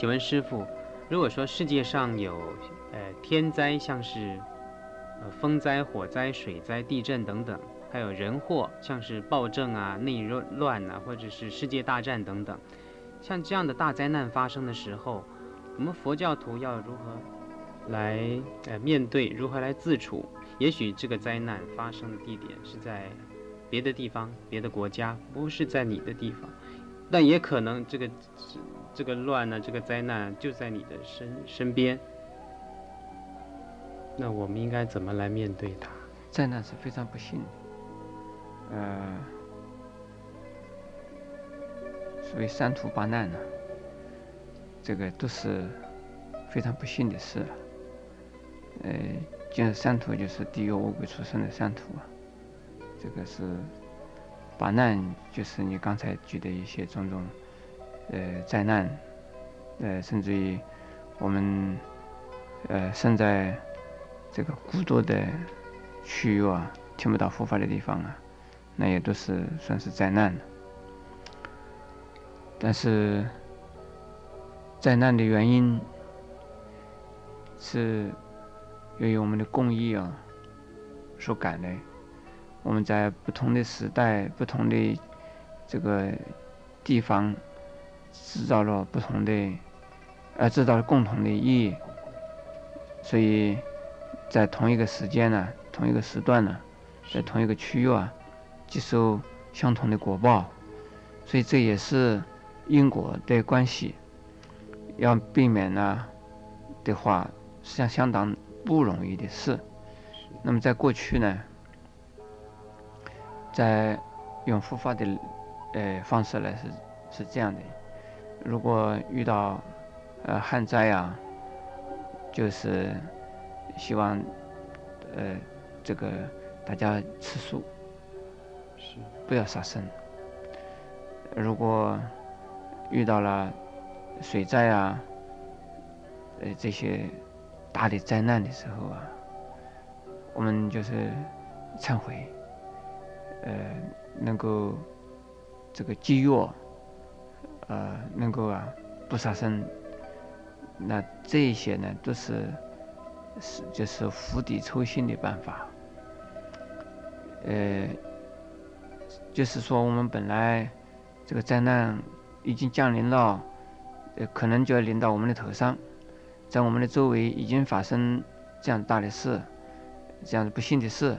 请问师傅，如果说世界上有呃天灾，像是呃风灾、火灾、水灾、地震等等，还有人祸，像是暴政啊、内乱啊，或者是世界大战等等，像这样的大灾难发生的时候，我们佛教徒要如何来呃面对？如何来自处？也许这个灾难发生的地点是在别的地方、别的国家，不是在你的地方，但也可能这个这个乱呢，这个灾难就在你的身身边。那我们应该怎么来面对它？灾难是非常不幸的，呃，所谓三途八难呢，这个都是非常不幸的事，呃。就是三途，就是地狱恶鬼出生的三途啊。这个是八难，就是你刚才举的一些种种呃灾难，呃，甚至于我们呃生在这个孤独的区域啊，听不到佛法的地方啊，那也都是算是灾难但是灾难的原因是。由于我们的工艺啊所感的，我们在不同的时代、不同的这个地方制造了不同的，呃，制造了共同的意义，所以在同一个时间呢、同一个时段呢、在同一个区域啊，接收相同的果报，所以这也是因果的关系。要避免呢的话，实际上相当。不容易的事。那么在过去呢，在用佛法的呃方式来是是这样的：如果遇到呃旱灾啊，就是希望呃这个大家吃素，是不要杀生。如果遇到了水灾啊，呃这些。大的灾难的时候啊，我们就是忏悔，呃，能够这个积怨，呃，能够啊不杀生，那这些呢都是是就是釜底抽薪的办法，呃，就是说我们本来这个灾难已经降临了，呃，可能就要临到我们的头上。在我们的周围已经发生这样大的事，这样不幸的事，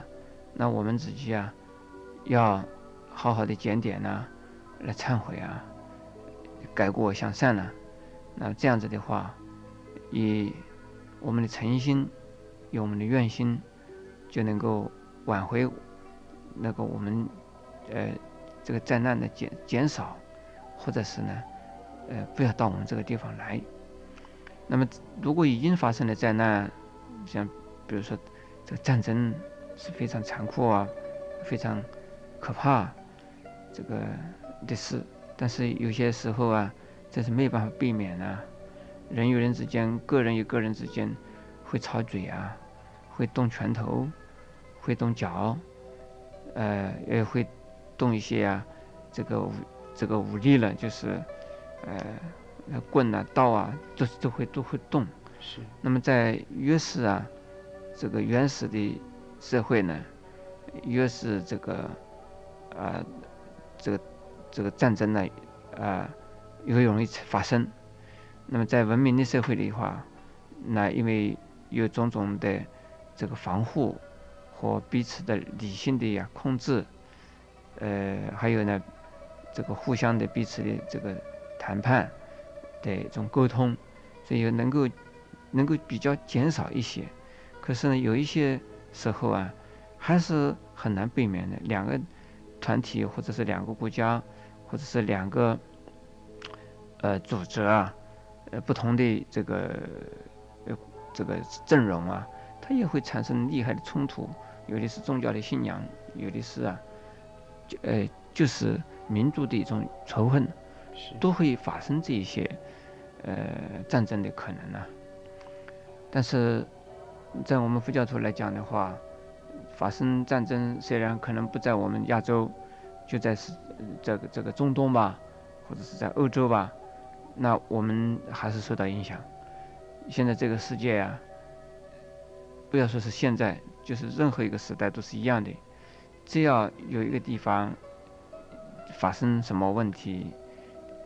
那我们自己啊，要好好的检点呐，来忏悔啊，改过向善了。那这样子的话，以我们的诚心，以我们的愿心，就能够挽回那个我们呃这个灾难的减减少，或者是呢，呃不要到我们这个地方来。那么，如果已经发生了灾难，像比如说这个战争是非常残酷啊，非常可怕这个的事。但是有些时候啊，这是没有办法避免的。人与人之间，个人与个人之间会吵嘴啊，会动拳头，会动脚，呃，也会动一些啊，这个武这个武力了，就是呃。那棍啊、刀啊，都都会都会动。是。那么在越是啊，这个原始的社会呢，越是这个啊，这个这个战争呢，啊，越容易发生。那么在文明的社会的话，那因为有种种的这个防护和彼此的理性的呀控制，呃，还有呢，这个互相的彼此的这个谈判。的一种沟通，所以能够能够比较减少一些。可是呢，有一些时候啊，还是很难避免的。两个团体，或者是两个国家，或者是两个呃组织啊，呃不同的这个呃这个阵容啊，它也会产生厉害的冲突。有的是宗教的信仰，有的是啊，就呃就是民族的一种仇恨。都会发生这一些呃战争的可能呢。但是在我们佛教徒来讲的话，发生战争虽然可能不在我们亚洲，就在是这个这个中东吧，或者是在欧洲吧，那我们还是受到影响。现在这个世界啊，不要说是现在，就是任何一个时代都是一样的。只要有一个地方发生什么问题，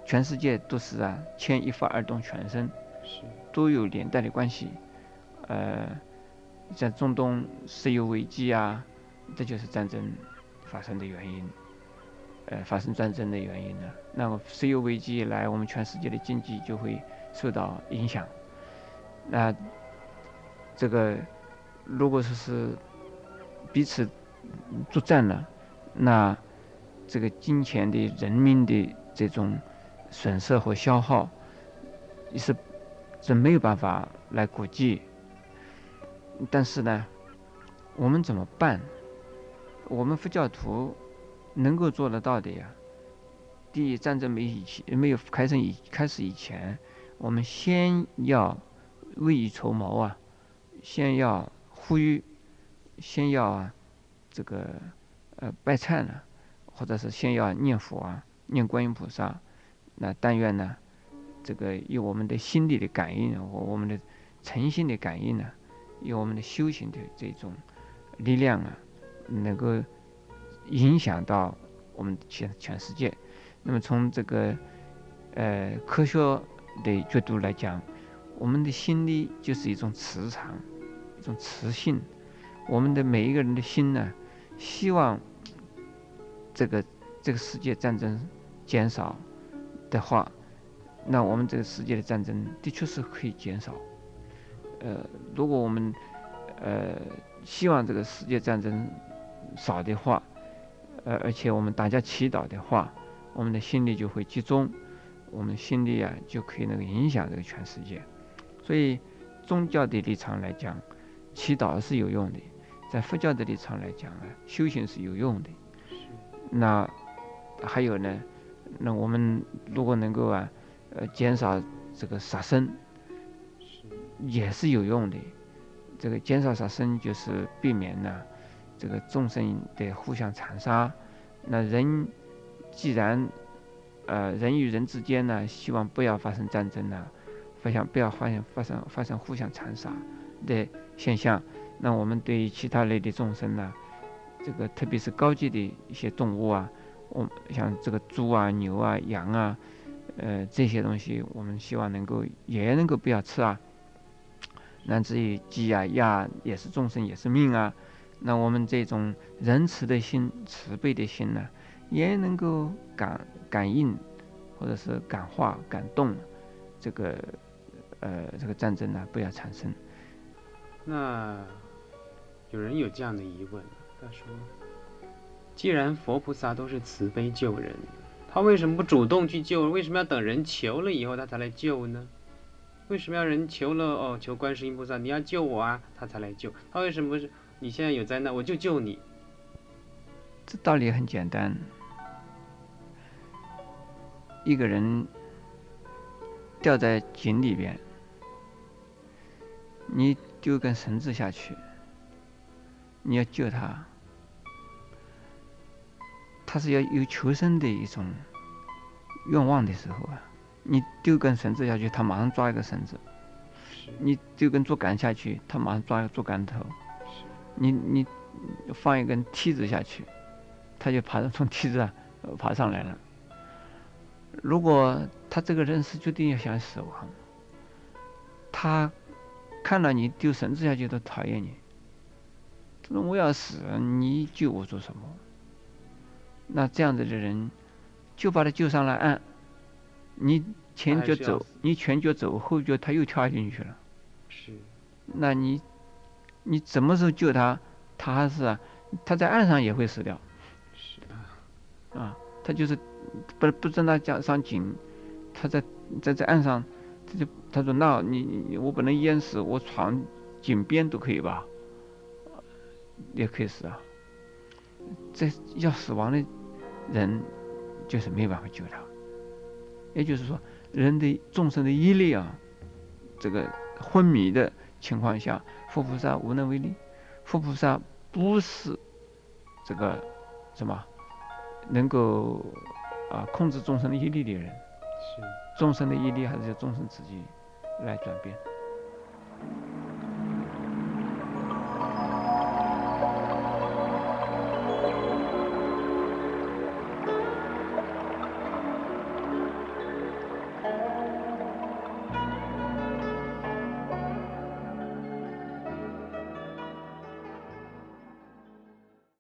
全世界都是啊牵一发而动全身，都有连带的关系。呃，在中东石油危机啊，这就是战争发生的原因。呃，发生战争的原因呢？那么石油危机一来，我们全世界的经济就会受到影响。那这个如果说是彼此作战了，那这个金钱的、人民的这种损失和消耗，是是没有办法来估计。但是呢，我们怎么办？我们佛教徒。能够做得到的呀。第一，战争没以前没有开始以开始以前，我们先要未雨绸缪啊，先要呼吁，先要啊这个呃拜忏呢，或者是先要念佛啊，念观音菩萨。那但愿呢，这个有我们的心里的感应和我们的诚心的感应呢，有我们的修行的这种力量啊，能够。影响到我们全全世界。那么从这个呃科学的角度来讲，我们的心力就是一种磁场，一种磁性。我们的每一个人的心呢，希望这个这个世界战争减少的话，那我们这个世界的战争的确是可以减少。呃，如果我们呃希望这个世界战争少的话，呃，而且我们大家祈祷的话，我们的心力就会集中，我们心力啊就可以那个影响这个全世界。所以，宗教的立场来讲，祈祷是有用的；在佛教的立场来讲啊，修行是有用的。那还有呢？那我们如果能够啊，呃，减少这个杀生，也是有用的。这个减少杀生就是避免呢。这个众生的互相残杀，那人既然呃人与人之间呢，希望不要发生战争呢，不想不要发生发生发生互相残杀的现象，那我们对于其他类的众生呢，这个特别是高级的一些动物啊，我像这个猪啊、牛啊、羊啊，呃这些东西，我们希望能够也能够不要吃啊。那至于鸡啊、鸭也是众生，也是命啊。那我们这种仁慈的心、慈悲的心呢，也能够感感应，或者是感化、感动这个呃这个战争呢，不要产生。那有人有这样的疑问，他说：既然佛菩萨都是慈悲救人，他为什么不主动去救？为什么要等人求了以后他才来救呢？为什么要人求了哦，求观世音菩萨你要救我啊，他才来救？他为什么是？你现在有灾难，我就救你。这道理很简单。一个人掉在井里边，你丢根绳子下去，你要救他，他是要有求生的一种愿望的时候啊。你丢根绳子下去，他马上抓一个绳子；你丢根竹竿下去，他马上抓一个竹竿头。你你放一根梯子下去，他就爬从梯子上爬上来了。如果他这个人是注定要想死亡，他看到你丢绳子下去都讨厌你，他说我要死，你救我做什么？那这样子的人就把他救上了岸，你前脚走，你前脚走，后脚他又跳进去了。是，那你。你什么时候救他，他还是啊，他在岸上也会死掉。是啊，啊，他就是不不正他加上井，他在在在岸上，他就他说那你你我不能淹死，我闯井边都可以吧？也可以死啊。这要死亡的人，就是没办法救他。也就是说，人的众生的毅力啊，这个昏迷的情况下。佛菩萨无能为力，佛菩萨不是这个什么能够啊控制众生的业力的人，是众生的业力还是要众生自己来转变。